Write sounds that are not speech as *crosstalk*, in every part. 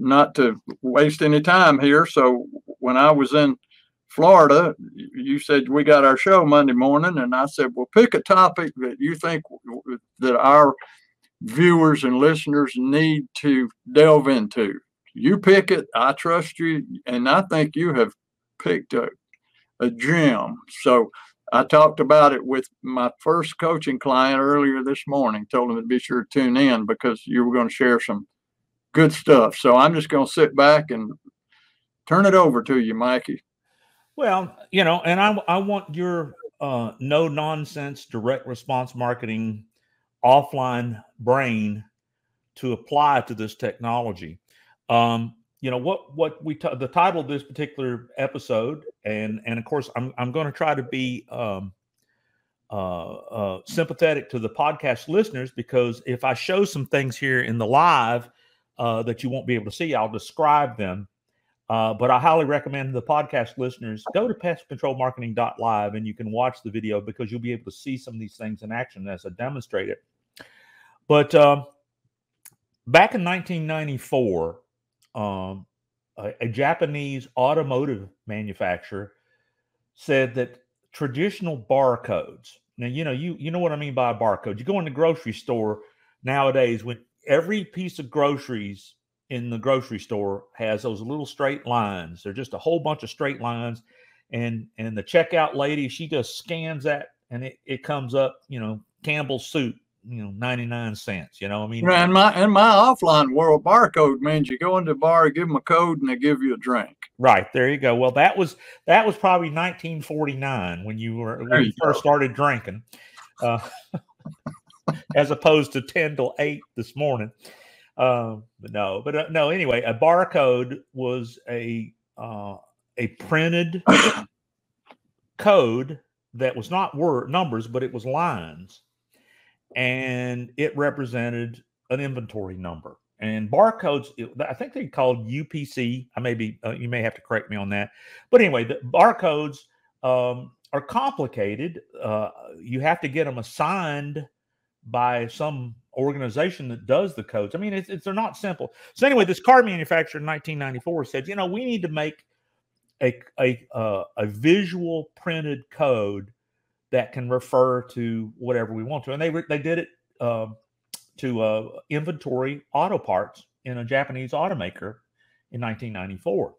not to waste any time here. So when I was in Florida, you said we got our show Monday morning, and I said, well, pick a topic that you think that our viewers and listeners need to delve into. You pick it. I trust you, and I think you have picked a, a gem. So I talked about it with my first coaching client earlier this morning. Told him to be sure to tune in because you were going to share some good stuff. So I'm just going to sit back and turn it over to you, Mikey. Well, you know, and I I want your uh, no nonsense direct response marketing offline brain to apply to this technology. Um, you know what what we t- the title of this particular episode, and and of course I'm I'm going to try to be um, uh, uh, sympathetic to the podcast listeners because if I show some things here in the live uh, that you won't be able to see, I'll describe them uh, but I highly recommend the podcast listeners go to pestcontrolmarketing.live and you can watch the video because you'll be able to see some of these things in action as I demonstrate it. But um, back in 1994, um, a, a Japanese automotive manufacturer said that traditional barcodes. Now you know you you know what I mean by a barcode. You go in the grocery store nowadays when every piece of groceries in the grocery store has those little straight lines. They're just a whole bunch of straight lines. And and the checkout lady, she just scans that and it, it comes up, you know, Campbell's soup, you know, 99 cents. You know, I mean yeah, in my in my offline world, barcode means you go into the bar, give them a code, and they give you a drink. Right. There you go. Well, that was that was probably 1949 when you were when you, you first started drinking. Uh, *laughs* as opposed to 10 till 8 this morning. Um, but no, but uh, no. Anyway, a barcode was a uh, a printed code that was not word numbers, but it was lines, and it represented an inventory number. And barcodes, I think they called UPC. I may be, uh, you may have to correct me on that. But anyway, the barcodes um, are complicated. Uh, you have to get them assigned by some organization that does the codes. I mean, it's, it's they're not simple. So anyway, this car manufacturer in 1994 said, you know, we need to make a a uh, a visual printed code that can refer to whatever we want to, and they they did it um, to uh, inventory auto parts in a Japanese automaker in 1994.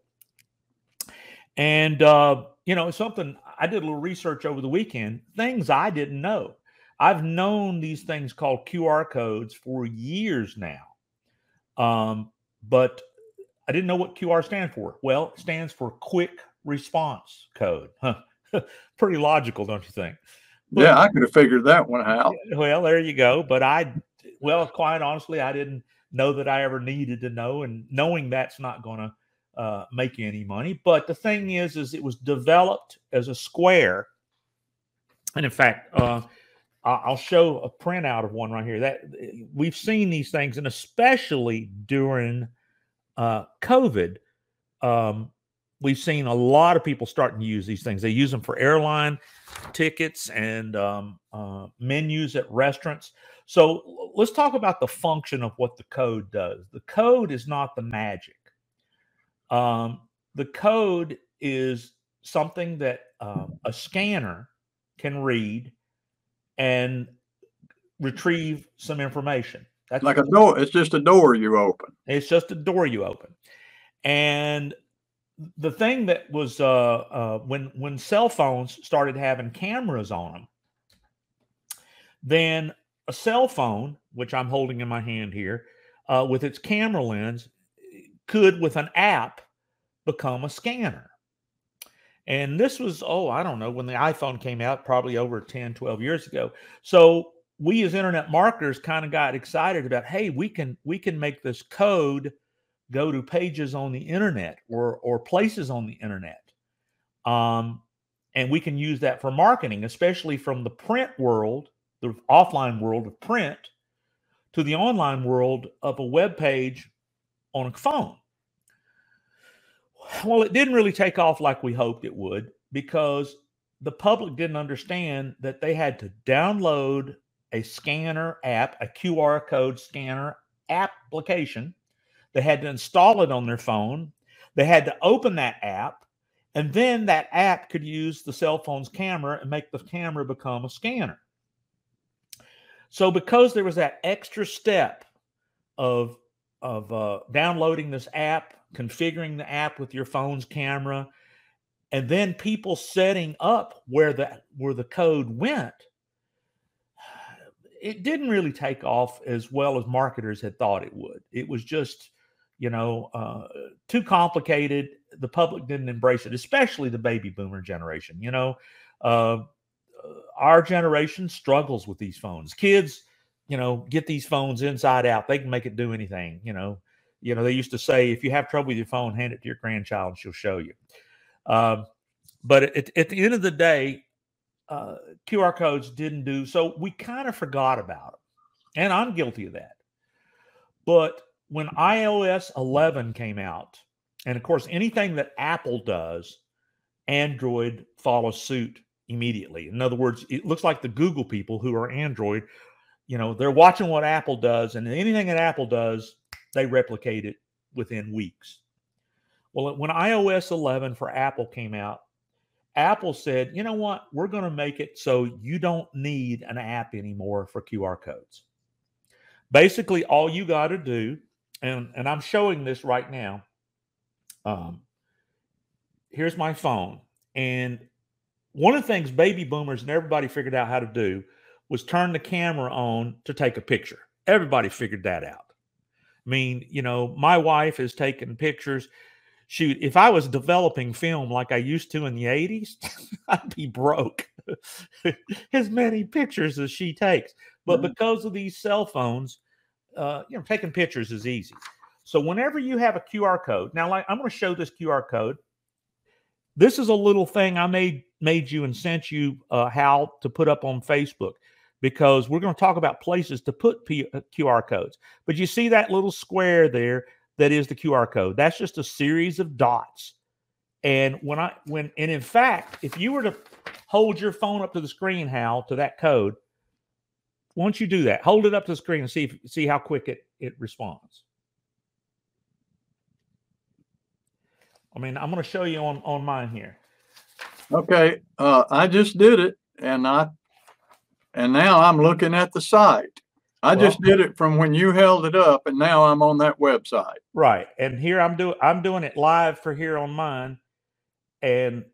And uh, you know, something I did a little research over the weekend, things I didn't know. I've known these things called QR codes for years now, um, but I didn't know what QR stands for. Well, it stands for Quick Response Code. *laughs* Pretty logical, don't you think? But, yeah, I could have figured that one out. Well, there you go. But I, well, quite honestly, I didn't know that I ever needed to know, and knowing that's not going to uh, make any money. But the thing is, is it was developed as a square, and in fact, uh, I'll show a printout of one right here. That we've seen these things, and especially during uh, COVID, um, we've seen a lot of people starting to use these things. They use them for airline tickets and um, uh, menus at restaurants. So let's talk about the function of what the code does. The code is not the magic. Um, the code is something that um, a scanner can read and retrieve some information. That's like a door. It's just a door you open. It's just a door you open. And the thing that was uh, uh, when when cell phones started having cameras on them, then a cell phone, which I'm holding in my hand here, uh, with its camera lens, could with an app become a scanner. And this was, oh, I don't know, when the iPhone came out, probably over 10, 12 years ago. So we as internet marketers kind of got excited about, hey, we can we can make this code go to pages on the internet or or places on the internet. Um, and we can use that for marketing, especially from the print world, the offline world of print, to the online world of a web page on a phone. Well, it didn't really take off like we hoped it would because the public didn't understand that they had to download a scanner app, a QR code scanner application They had to install it on their phone. They had to open that app. And then that app could use the cell phone's camera and make the camera become a scanner. So, because there was that extra step of, of uh, downloading this app, configuring the app with your phone's camera, and then people setting up where the where the code went it didn't really take off as well as marketers had thought it would. It was just you know uh, too complicated. The public didn't embrace it especially the baby boomer generation you know? Uh, our generation struggles with these phones. Kids you know get these phones inside out. They can make it do anything you know you know they used to say if you have trouble with your phone hand it to your grandchild and she'll show you um, but at, at, the end of the day, uh, QR codes didn't do so. We kind of forgot about them, and I'm guilty of that. But when iOS 11 came out, and of course, anything that Apple does, Android follows suit immediately. In other words, it looks like the Google people who are Android, you know, they're watching what Apple does, and anything that Apple does, they replicate it within weeks. Well, when iOS 11 for Apple came out, Apple said, you know what? We're going to make it so you don't need an app anymore for QR codes. Basically, all you got to do, and, and I'm showing this right now. Um, here's my phone. And one of the things baby boomers and everybody figured out how to do was turn the camera on to take a picture. Everybody figured that out. I mean, you know, my wife is taking pictures shoot, if I was developing film like I used to in the 80s, *laughs* I'd be broke. *laughs* as many pictures as she takes. But mm-hmm. because of these cell phones, uh, you know, taking pictures is easy. So whenever you have a QR code, now like I'm going to show this QR code. This is a little thing I made made you and sent you uh, how to put up on Facebook because we're going to talk about places to put P- QR uh, codes. But you see that little square there that is the QR code. That's just a series of dots. And when I when and in fact, if you were to hold your phone up to the screen, Hal, to that code, once you do that, hold it up to the screen and see if, see how quick it it responds. I mean, I'm going to show you on on mine here. Okay, uh, I just did it, and I and now I'm looking at the site. I well, just did it from when you held it up, and now I'm on that website. Right, and here I'm doing I'm doing it live for here on mine, and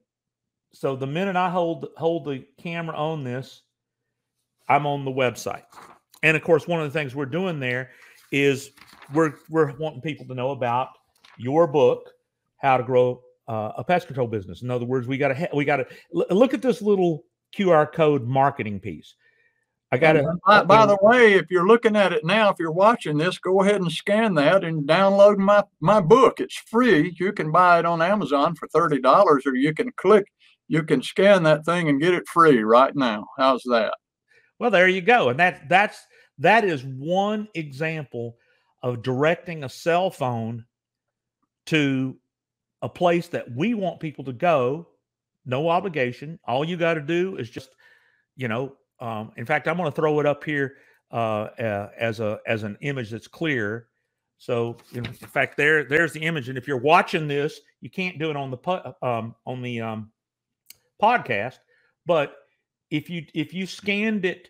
so the minute I hold hold the camera on this, I'm on the website. And of course, one of the things we're doing there is we're we're wanting people to know about your book, how to grow uh, a pest control business. In other words, we got to we got to look at this little QR code marketing piece. I got it. By, by, the way, if you're looking at it now, if you're watching this, go ahead and scan that and download my my book. It's free. You can buy it on Amazon for thirty dollars, or you can click, you can scan that thing and get it free right now. How's that? Well, there you go. And that that's that is one example of directing a cell phone to a place that we want people to go. No obligation. All you got to do is just, you know, um, in fact, I'm going to throw it up here uh, as a as an image that's clear. So, in fact, there there's the image. And if you're watching this, you can't do it on the um, on the um, podcast. But if you if you scanned it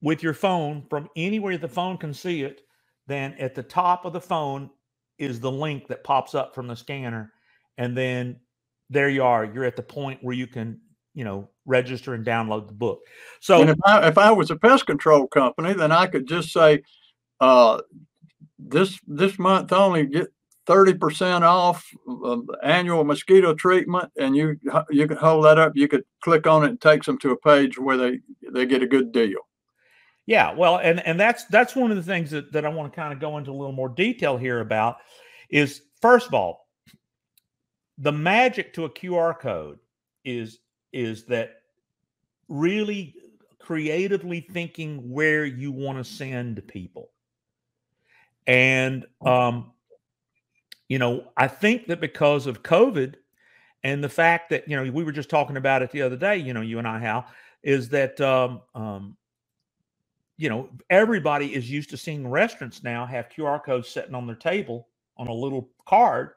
with your phone from anywhere the phone can see it, then at the top of the phone is the link that pops up from the scanner, and then there you are. You're at the point where you can you know register and download the book. So and if I, if I was a pest control company, then I could just say, uh, this this month only get thirty percent off of annual mosquito treatment, and you you could hold that up. You could click on it and takes them to a page where they they get a good deal. Yeah, well, and and that's that's one of the things that that I want to kind of go into a little more detail here about is first of all, the magic to a QR code is is that really creatively thinking where you want to send people. And, um, you know, I think that because of COVID and the fact that, you know, we were just talking about it the other day, you know, you and I, Hal, is that um, um, you know, everybody is used to seeing restaurants now have QR codes sitting on their table on a little card,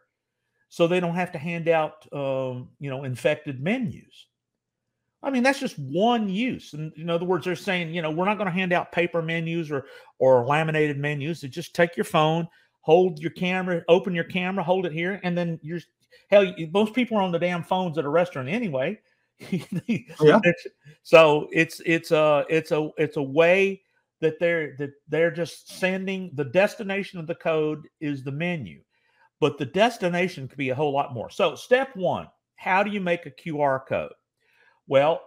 so they don't have to hand out, um, you know, infected menus. I mean, that's just one use. And in other words, they're saying, you know, we're not going to hand out paper menus or or laminated menus. So just take your phone, hold your camera, open your camera, hold it here, and then you're hell. Most people are on the damn phones at a restaurant anyway. *laughs* Oh, yeah. So it's it's a it's a it's a way that they're that they're just sending the destination of the code is the menu, but the destination could be a whole lot more. So step one, how do you make a QR code? Well,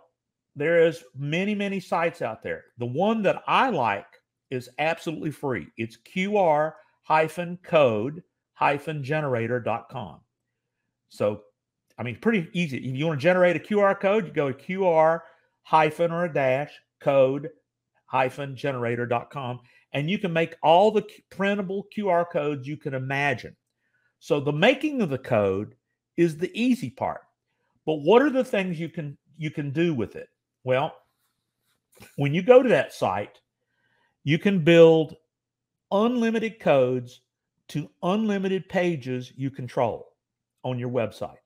there is many, many sites out there. The one that I like is absolutely free. It's qr code hyphen generator.com. So, I mean, pretty easy. If you want to generate a QR code, you go to QR hyphen or dash code hyphen generator.com and you can make all the printable QR codes you can imagine. So, the making of the code is the easy part. But what are the things you can you can do with it? Well, when you go to that site, you can build unlimited codes to unlimited pages you control on your website.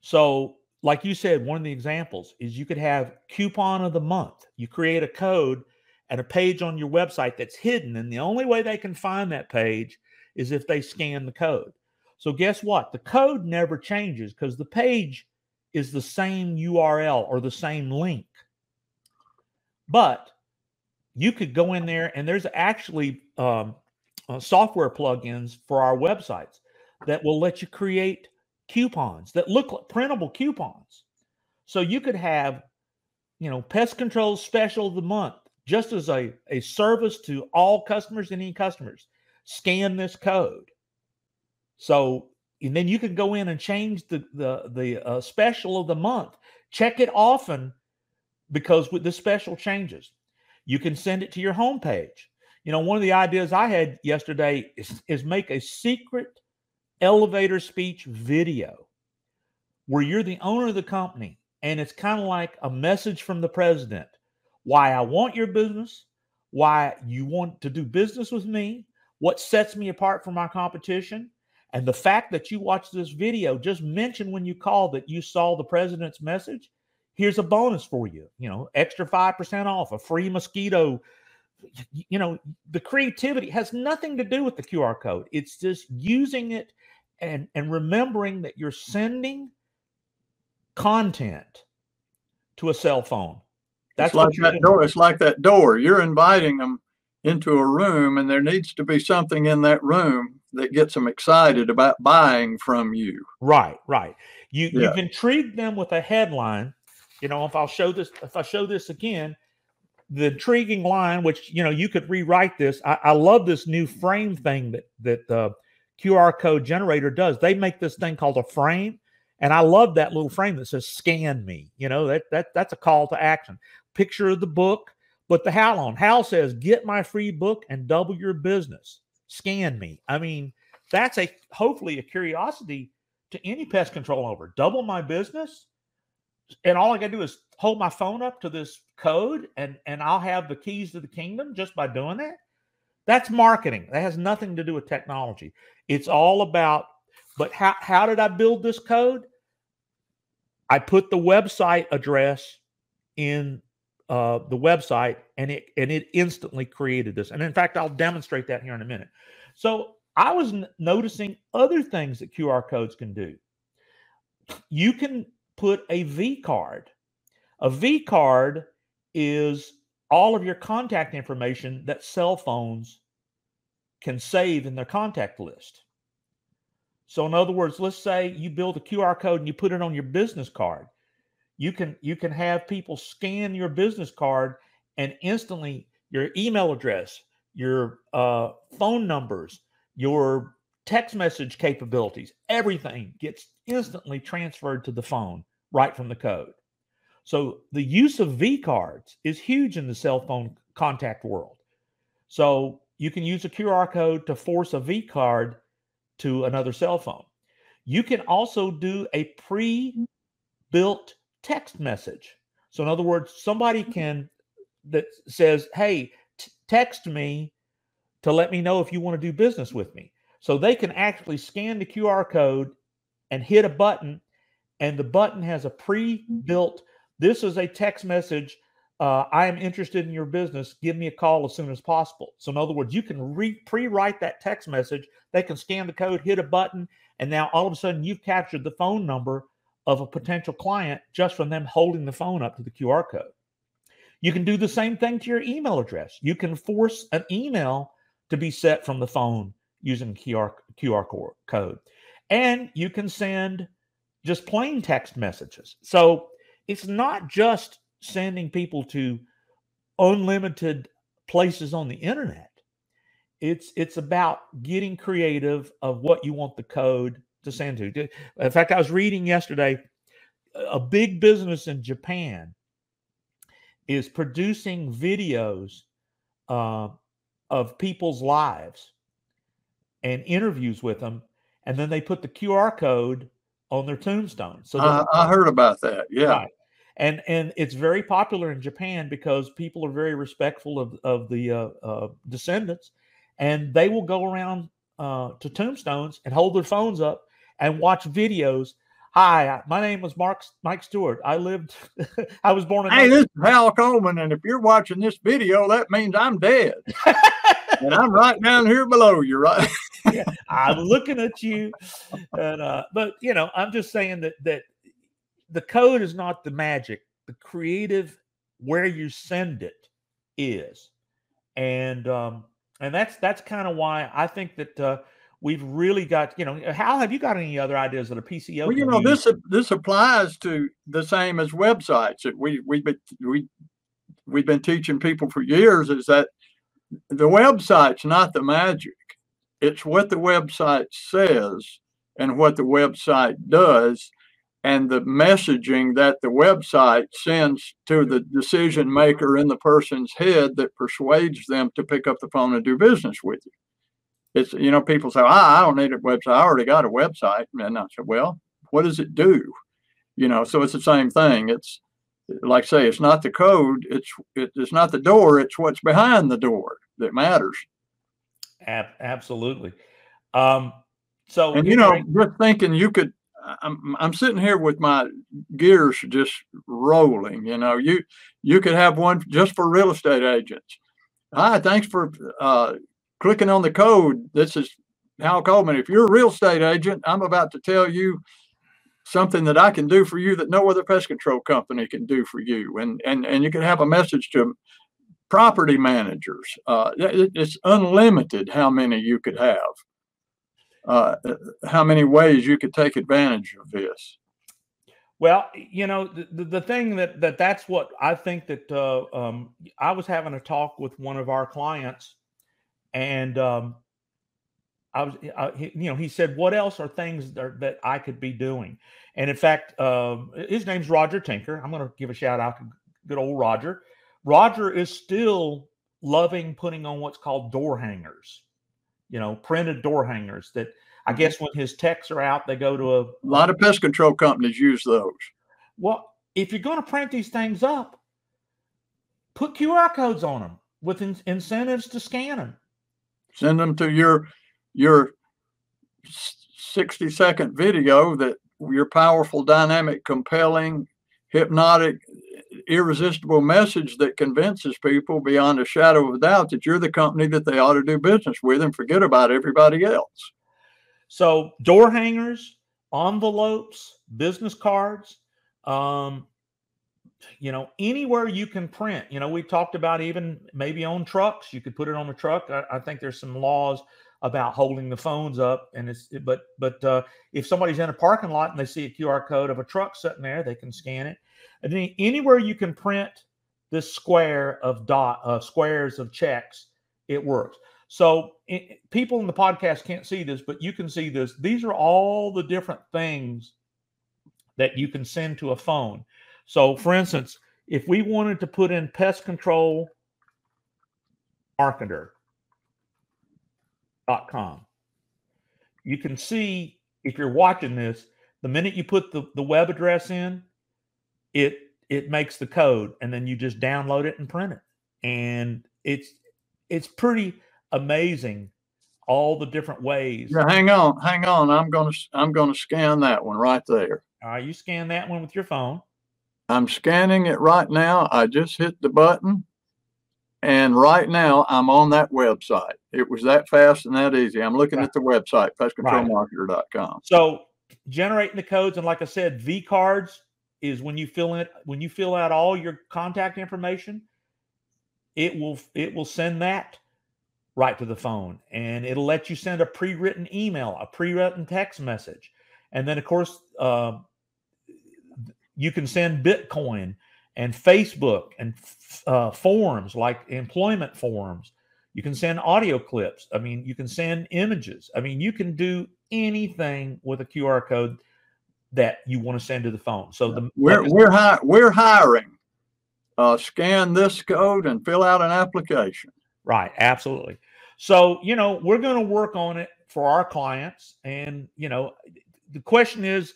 So, like you said, one of the examples is you could have coupon of the month. You create a code and a page on your website that's hidden, and the only way they can find that page is if they scan the code. So, guess what? The code never changes because the page is the same URL or the same link. But you could go in there and there's actually um, uh, software plugins for our websites that will let you create coupons that look like printable coupons. So you could have, you know, pest control special of the month just as a, a service to all customers and any customers. Scan this code. So and then you can go in and change the the the uh, special of the month. Check it often because with the special changes, you can send it to your homepage. You know, one of the ideas I had yesterday is, is make a secret elevator speech video where you're the owner of the company and it's kind of like a message from the president why I want your business, why you want to do business with me, what sets me apart from my competition, and the fact that you watched this video, just mention when you called that you saw the president's message. Here's a bonus for you, you know, extra 5% off, a free mosquito. You know, the creativity has nothing to do with the QR code. It's just using it and, and remembering that you're sending content to a cell phone. That's it's like that door. It's like that door. You're inviting them into a room, and there needs to be something in that room that gets them excited about buying from you. Right, right. You yeah. you've intrigued them with a headline. You know, if I'll show this, if I show this again, the intriguing line, which you know you could rewrite this. I, I love this new frame thing that that the QR code generator does. They make this thing called a frame, and I love that little frame that says "Scan me." You know that that that's a call to action. Picture of the book, but the Hal on Hal says, "Get my free book and double your business." Scan me. I mean, that's a hopefully a curiosity to any pest control over. Double my business, and all I got to do is hold my phone up to this code, and and I'll have the keys to the kingdom just by doing that. That's marketing. That has nothing to do with technology. It's all about. But how how did I build this code? I put the website address in uh, the website and it and it instantly created this. And in fact, I'll demonstrate that here in a minute. So I was noticing other things that QR codes can do. You can put a V card. A V card is all of your contact information that cell phones can save in their contact list. So, in other words, let's say you build a QR code and you put it on your business card you can you can have people scan your business card and instantly your email address your uh, phone numbers your text message capabilities everything gets instantly transferred to the phone right from the code. So the use of v cards is huge in the cell phone contact world. So you can use a qr code to force a v card to another cell phone. You can also do a pre-built text message. So in other words, somebody mm-hmm. can that says, "Hey, text me to let me know if you want to do business with me. So they can actually scan the QR code and hit a button, and the button has a pre built, this is a text message. Uh, I am interested in your business. Give me a call as soon as possible. So, in other words, you can re- pre write that text message. They can scan the code, hit a button, and now all of a sudden you've captured the phone number of a potential client just from them holding the phone up to the QR code. You can do the same thing to your email address. You can force an email to be set from the phone using QR, QR code. And you can send just plain text messages. So it's not just sending people to unlimited places on the internet. It's it's about getting creative of what you want the code to send to. In fact, I was reading yesterday a big business in Japan is producing videos uh, of people's lives and interviews with them, and then they put the QR code on their tombstone. So uh, I heard about that. Yeah. Right. And and it's very popular in Japan because people are very respectful of of the uh, uh, descendants, and they will go around uh, to tombstones and hold their phones up and watch videos. Hi, my name was Mark Mike Stewart. I lived. *laughs* I was born in. Hey, this is Hal Coleman, and if you're watching this video, that means I'm dead. *laughs* and I'm right down here below you, right? yeah, I'm looking at you, and uh, but you know, I'm just saying that that the code is not the magic. The creative where you send it is, and um, and that's that's kind of why I think that uh, we've really got you know. Hal have you got any other ideas that a PCO? Well, you know, use? this this applies to the same as websites. We we we we've been teaching people for years is that the website's not the magic. It's what the website says and what the website does and the messaging that the website sends to the decision maker in the person's head that persuades them to pick up the phone and do business with you. It's, you know, people say, ah, I don't need a website. I already got a website. And I said, well, what does it do? You know, so it's the same thing. It's, like I say, it's not the code. It's it's not the door. It's what's behind the door that matters. Ab- absolutely. Um, so and you know, just thinking you could. I'm I'm sitting here with my gears just rolling. You know, you you could have one just for real estate agents. Hi, thanks for uh, clicking on the code. This is Hal Coleman. If you're a real estate agent, I'm about to tell you something that I can do for you that no other pest control company can do for you. And and and you can have a message to property managers. Uh, it, it's unlimited how many you could have. Uh, how many ways you could take advantage of this. Well, you know, the, the thing that, that that's what I think that uh, um, I was having a talk with one of our clients, and um, I was, I, he, you know, he said, "What else are things that, that I could be doing?" And in fact, uh, his name's Roger Tinker. I'm going to give a shout out to good old Roger. Roger is still loving putting on what's called door hangers, you know, printed door hangers that I mm-hmm. guess when his techs are out, they go to a, a lot of pest control companies use those. Well, if you're going to print these things up, put QR codes on them with in- incentives to scan them. Send them to your your 60 second video that your powerful, dynamic, compelling, hypnotic, irresistible message that convinces people beyond a shadow of a doubt that you're the company that they ought to do business with and forget about everybody else. So, door hangers, envelopes, business cards, um, you know, anywhere you can print. You know, we talked about even maybe on trucks, you could put it on the truck. I, I think there's some laws about holding the phones up and it's but but uh, if somebody's in a parking lot and they see a qr code of a truck sitting there they can scan it and then anywhere you can print this square of dot uh, squares of checks it works so it, people in the podcast can't see this but you can see this these are all the different things that you can send to a phone so for instance if we wanted to put in pest control marketer com. You can see if you're watching this, the minute you put the, the web address in, it it makes the code and then you just download it and print it. And it's it's pretty amazing all the different ways. Yeah, hang on, hang on. I'm gonna I'm gonna scan that one right there. All right, you scan that one with your phone. I'm scanning it right now. I just hit the button. And right now I'm on that website. It was that fast and that easy. I'm looking Right. at the website, pestcontrolmarketer.com. So generating the codes, and like I said, V cards is when you fill in when you fill out all your contact information, it will it will send that right to the phone, and it'll let you send a pre-written email, a pre-written text message, and then of course uh, you can send Bitcoin and Facebook and uh, forums like employment forums. You can send audio clips. I mean, you can send images. I mean, you can do anything with a QR code that you want to send to the phone. So the We're we're hi- we're hiring. Uh, scan this code and fill out an application. Right, absolutely. So, you know, we're going to work on it for our clients. And, you know, the question is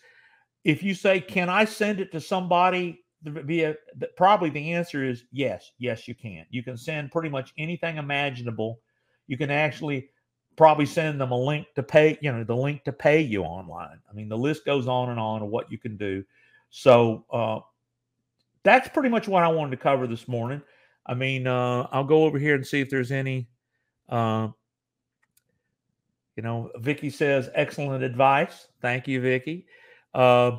if you say, can I send it to somebody via, probably the answer is yes, yes, you can. You can send pretty much anything imaginable. You can actually probably send them a link to pay, you know, the link to pay you online. I mean, the list goes on and on of what you can do. So, uh, that's pretty much what I wanted to cover this morning. I mean, uh, I'll go over here and see if there's any. Uh, you know, Vicky says excellent advice. Thank you, Vicky. Uh,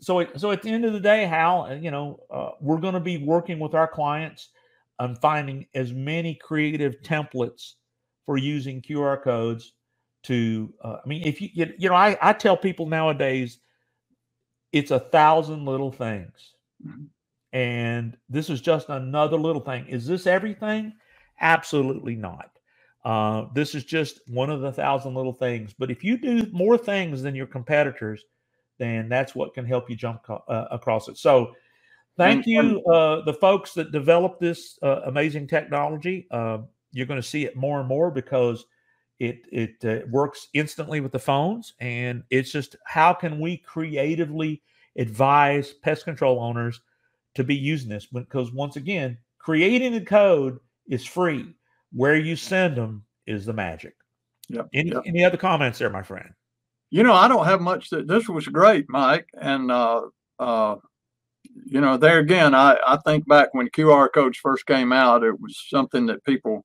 so, it, so at the end of the day, Hal, uh, you know, uh, we're going to be working with our clients on finding as many creative templates for using QR codes. To, uh, I mean, if you, you, know, I, I tell people nowadays, it's a thousand little things Mhm. and this is just another little thing. Is this everything? Absolutely not. Uh, this is just one of the thousand little things. But if you do more things than your competitors, then that's what can help you jump co- uh, across it. So, thank you, uh, the folks that developed this uh, amazing technology. Uh, you're going to see it more and more because it it uh, works instantly with the phones, and it's just how can we creatively advise pest control owners to be using this because once again creating the code is free where you send them is the magic Yep, any, yep. any other comments there my friend You know, I don't have much that this was great, Mike. And uh uh you know, there again, I, I think back when QR codes first came out, it was something that people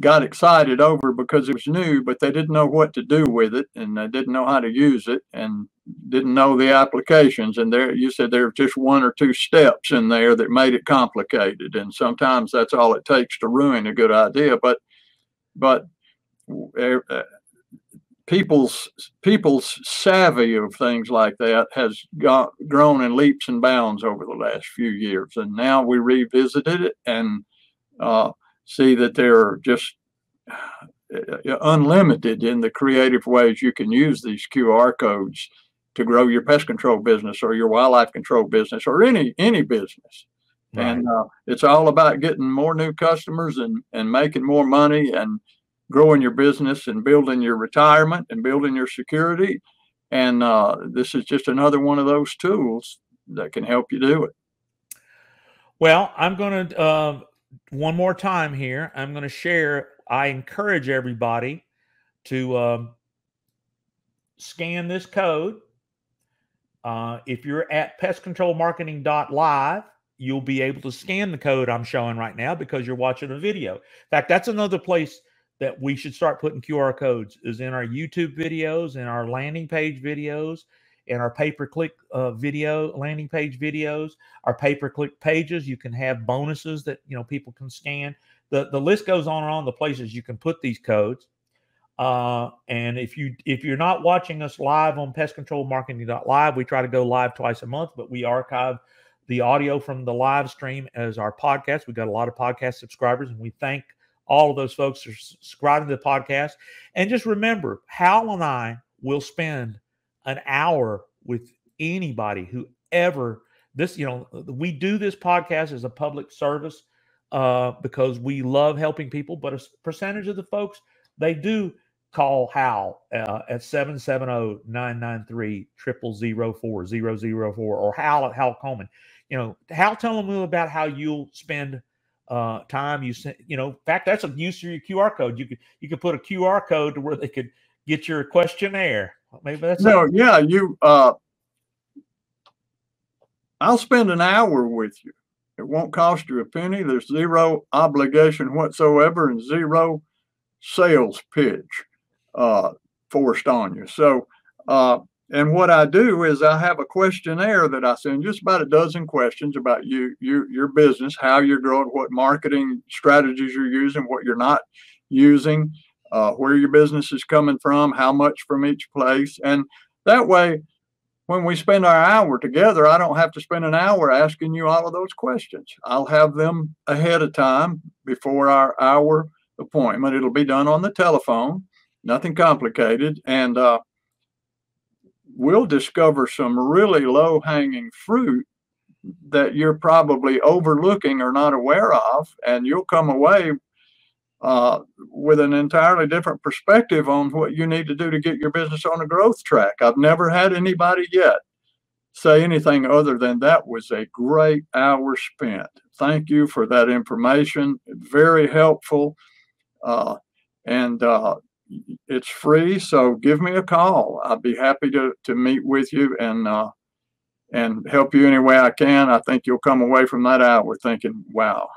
got excited over because it was new, but they didn't know what to do with it and they didn't know how to use it and didn't know the applications. And there, you said there were just one or two steps in there that made it complicated. And sometimes that's all it takes to ruin a good idea. But, but uh, people's people's savvy of things like that has got grown in leaps and bounds over the last few years. And now we revisited it and uh, see that they're just uh, unlimited in the creative ways you can use these QR codes to grow your pest control business or your wildlife control business or any any business. And uh, it's all about getting more new customers and and making more money and growing your business and building your retirement and building your security. And uh, this is just another one of those tools that can help you do it. Well i'm going to uh, one more time here i'm going to share i encourage everybody to um, scan this code. Uh, if you're at pestcontrolmarketing.live you'll be able to scan the code I'm showing right now because you're watching a video. In fact, that's another place that we should start putting QR codes is in our YouTube videos, in our landing page videos, in our pay-per-click uh, video landing page videos, our pay-per-click pages. You can have bonuses that you know people can scan. the The list goes on and on. The places you can put these codes. Uh, and if you if you're not watching us live on pestcontrolmarketing.live, we try to go live twice a month, but we archive the audio from the live stream as our podcast. We've got a lot of podcast subscribers, and we thank all of those folks are subscribing to the podcast. And just remember, Hal and I will spend an hour with anybody who ever this, you know, we do this podcast as a public service uh, because we love helping people, but a percentage of the folks they do call Hal uh, at 770-993-0004 or Hal at Hal Coleman you know, Hal, tell them about how you'll spend uh, time you send, you know, in fact, that's a use of your QR code. You could you could put a QR code to where they could get your questionnaire. Maybe that's no, a- yeah, you. uh I'll spend an hour with you. It won't cost you a penny. There's zero obligation whatsoever and zero sales pitch uh, forced on you. So, uh, and what I do is I have a questionnaire that I send just about a dozen questions about you, you, your business, how you're growing, what marketing strategies you're using, what you're not using, uh, where your business is coming from, how much from each place, and that way, when we spend our hour together, I don't have to spend an hour asking you all of those questions. I'll have them ahead of time before our hour appointment. It'll be done on the telephone, nothing complicated, and uh, we'll discover some really low hanging fruit that you're probably overlooking or not aware of, and you'll come away uh, with an entirely different perspective on what you need to do to get your business on a growth track. I've never had anybody yet say anything other than that was a great hour spent. Thank you for that information. Very helpful. Uh, and uh, it's free, so give me a call. I'd be happy to to meet with you and uh, and help you any way I can. I think you'll come away from that hour thinking, "Wow,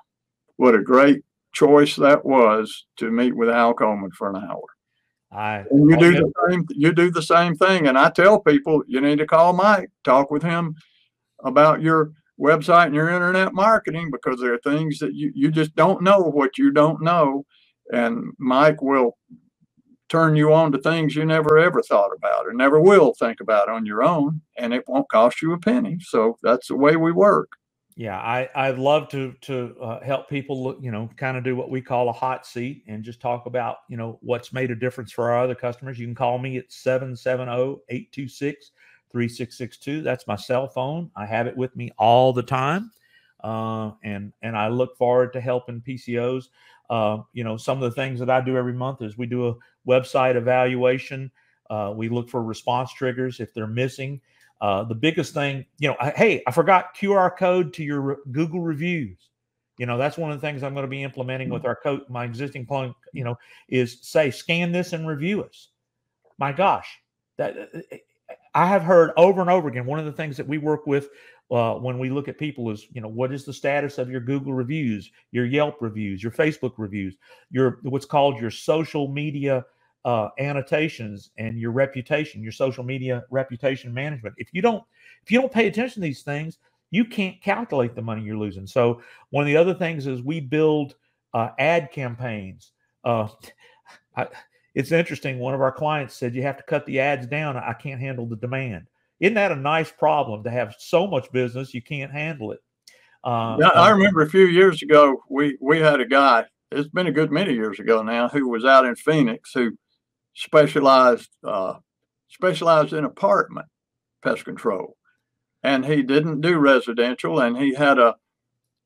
what a great choice that was to meet with Hal Coleman for an hour." I and you do the same. You do the same thing, and I tell people you need to call Mike, talk with him about your website and your internet marketing because there are things that you you just don't know what you don't know, and Mike will turn you on to things you never ever thought about or never will think about on your own and it won't cost you a penny. So that's the way we work. Yeah i i love to to uh, help people look you know kind of do what we call a hot seat and just talk about you know what's made a difference for our other customers. You can call me at 770-826-3662 that's my cell phone. I have it with me all the time uh, and and i look forward to helping pcos uh, you know, some of the things that I do every month is we do a website evaluation. Uh, we look for response triggers if they're missing. Uh, the biggest thing, you know, I, hey, I forgot QR code to your Google reviews. You know, that's one of the things I'm going to be implementing with our code. My existing plan, you know, is say scan this and review us. My gosh, that I have heard over and over again. One of the things that we work with uh, when we look at people is you know what is the status of your google reviews your yelp reviews your facebook reviews your what's called your social media uh, annotations and your reputation your social media reputation management if you don't if you don't pay attention to these things you can't calculate the money you're losing so one of the other things is we build uh, ad campaigns uh, *laughs* I, it's interesting one of our clients said you have to cut the ads down i can't handle the demand isn't that a nice problem to have so much business you can't handle it? Uh, yeah, I remember a few years ago we we had a guy. It's been a good many years ago now who was out in Phoenix who specialized uh, specialized in apartment pest control, and he didn't do residential. And he had a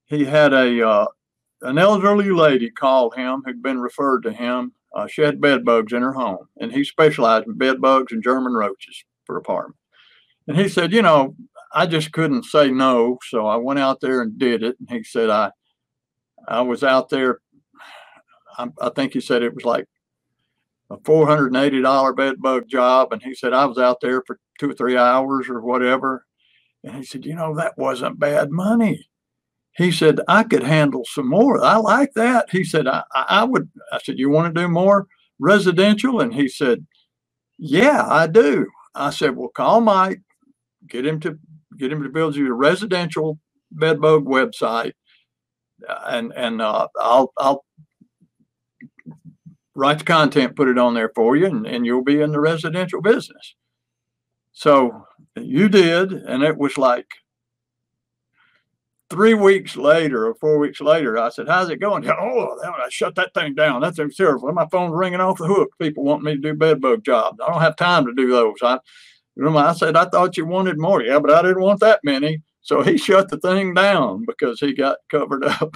he had a uh, an elderly lady call him who'd been referred to him. Uh, she had bed bugs in her home, and he specialized in bed bugs and German roaches for apartment. And he said, you know, I just couldn't say no, so I went out there and did it. And he said, I, I was out there. I, I think he said it was like a four hundred and eighty dollar bed bug job, and he said I was out there for two or three hours or whatever. And he said, you know, that wasn't bad money. He said I could handle some more. I like that. He said I, I would. I said you want to do more residential, and he said, yeah, I do. I said, well, call Mike get him to get him to build you a residential bedbug website, and and uh, I'll I'll write the content, put it on there for you, and, and you'll be in the residential business. So you did, and it was like three weeks later or four weeks later, I said, "How's it going?" Oh, I shut that thing down. That's terrible. My phone's ringing off the hook. People want me to do bedbug jobs. I don't have time to do those. I you know, I said, I thought you wanted more. Yeah, but I didn't want that many. So he shut the thing down because he got covered up.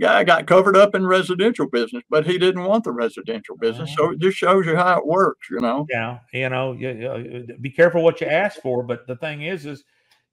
Guy got covered up in residential business, but he didn't want the residential business. So it just shows you how it works, you know. Yeah, you know, you, you, be careful what you ask for. But the thing is, is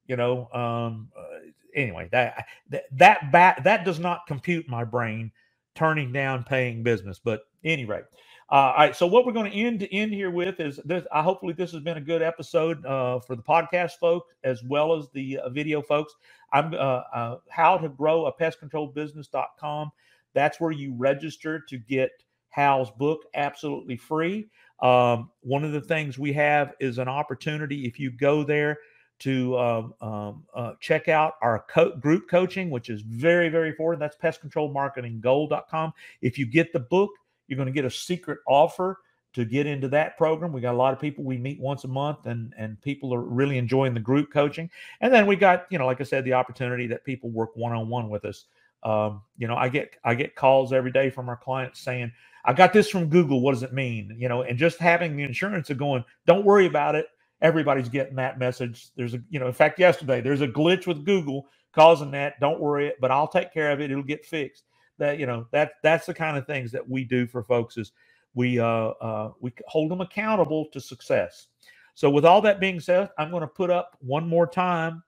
you know, um, uh, anyway, that that that bat, that does not compute my brain turning down paying business. But any rate, uh, all right. So what we're going to end to end here with is this. I hopefully this has been a good episode uh, for the podcast folks as well as the uh, video folks. I'm uh, uh, how to grow a pest control business.com. That's where you register to get Hal's book absolutely free. Um, one of the things we have is an opportunity if you go there to um, um, uh, check out our co- group coaching, which is very, very important. That's pestcontrolmarketinggold.com. If you get the book, you're going to get a secret offer to get into that program. We got a lot of people we meet once a month, and and people are really enjoying the group coaching. And then we got, you know, like I said, the opportunity that people work one on one with us. Um, you know, I get I get calls every day from our clients saying, "I got this from Google. What does it mean?" You know, and just having the insurance of going, "Don't worry about it." Everybody's getting that message. There's a, you know, in fact, yesterday there's a glitch with Google causing that. Don't worry, but I'll take care of it. It'll get fixed that you know that that's the kind of things that we do for folks is we uh, uh, we hold them accountable to success. So with all that being said, I'm going to put up one more time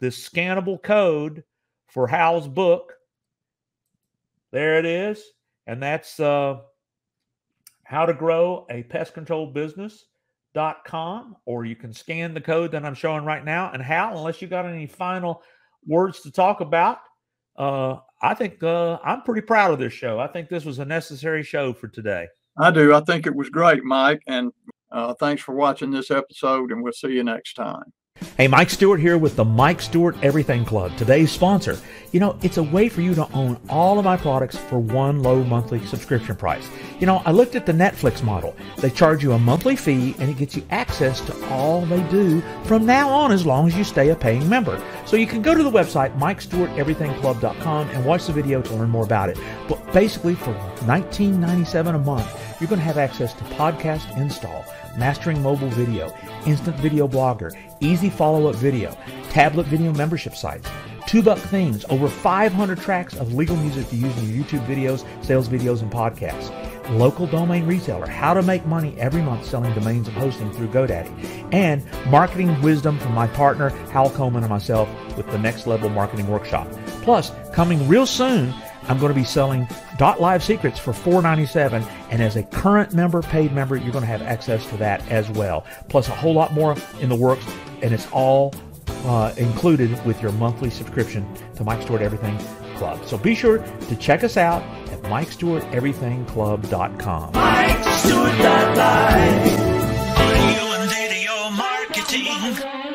this scannable code for Hal's book. There it is, and that's uh, how to grow a pest control business dot com or you can scan the code that I'm showing right now. And Hal, unless you got any final words to talk about, uh, I think uh, I'm pretty proud of this show. I think this was a necessary show for today. I do. I think it was great, Mike. And uh, thanks for watching this episode, and we'll see you next time. Hey, Mike Stewart here with the Mike Stewart Everything Club, today's sponsor. You know, it's a way for you to own all of my products for one low monthly subscription price. You know, I looked at the Netflix model. They charge you a monthly fee and it gets you access to all they do from now on as long as you stay a paying member. So you can go to the website MikeStewartEverythingClub.com and watch the video to learn more about it. But basically, for $19.97 a month, you're going to have access to podcast install, mastering mobile video, instant video blogger, easy follow-up video, tablet video membership sites, two buck themes, over 500 tracks of legal music to use in your YouTube videos, sales videos, and podcasts. Local domain retailer, how to make money every month selling domains and hosting through GoDaddy, and marketing wisdom from my partner Hal Coleman and myself with the Next Level Marketing Workshop. Plus, coming real soon, I'm going to be selling Dot Live Secrets for $4.97, and as a current member, paid member, you're going to have access to that as well. Plus, a whole lot more in the works, and it's all uh, included with your monthly subscription to Mike Stewart Everything Club. So be sure to check us out at MikeStewartEverythingClub.com. Mike Stewart Live. Audio and video marketing.